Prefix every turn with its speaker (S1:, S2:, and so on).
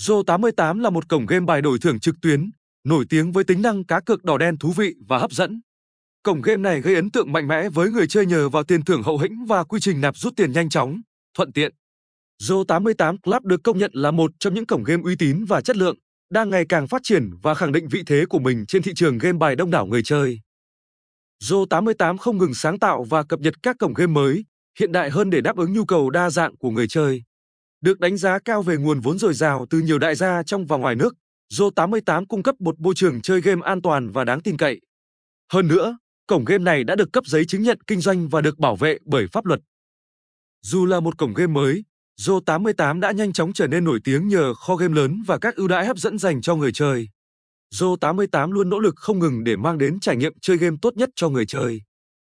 S1: Zo88 là một cổng game bài đổi thưởng trực tuyến, nổi tiếng với tính năng cá cược đỏ đen thú vị và hấp dẫn. Cổng game này gây ấn tượng mạnh mẽ với người chơi nhờ vào tiền thưởng hậu hĩnh và quy trình nạp rút tiền nhanh chóng, thuận tiện. Zo88 Club được công nhận là một trong những cổng game uy tín và chất lượng, đang ngày càng phát triển và khẳng định vị thế của mình trên thị trường game bài đông đảo người chơi. Zo88 không ngừng sáng tạo và cập nhật các cổng game mới, hiện đại hơn để đáp ứng nhu cầu đa dạng của người chơi. Được đánh giá cao về nguồn vốn dồi dào từ nhiều đại gia trong và ngoài nước, Zo88 cung cấp một môi trường chơi game an toàn và đáng tin cậy. Hơn nữa, cổng game này đã được cấp giấy chứng nhận kinh doanh và được bảo vệ bởi pháp luật. Dù là một cổng game mới, Zo88 đã nhanh chóng trở nên nổi tiếng nhờ kho game lớn và các ưu đãi hấp dẫn dành cho người chơi. Zo88 luôn nỗ lực không ngừng để mang đến trải nghiệm chơi game tốt nhất cho người chơi.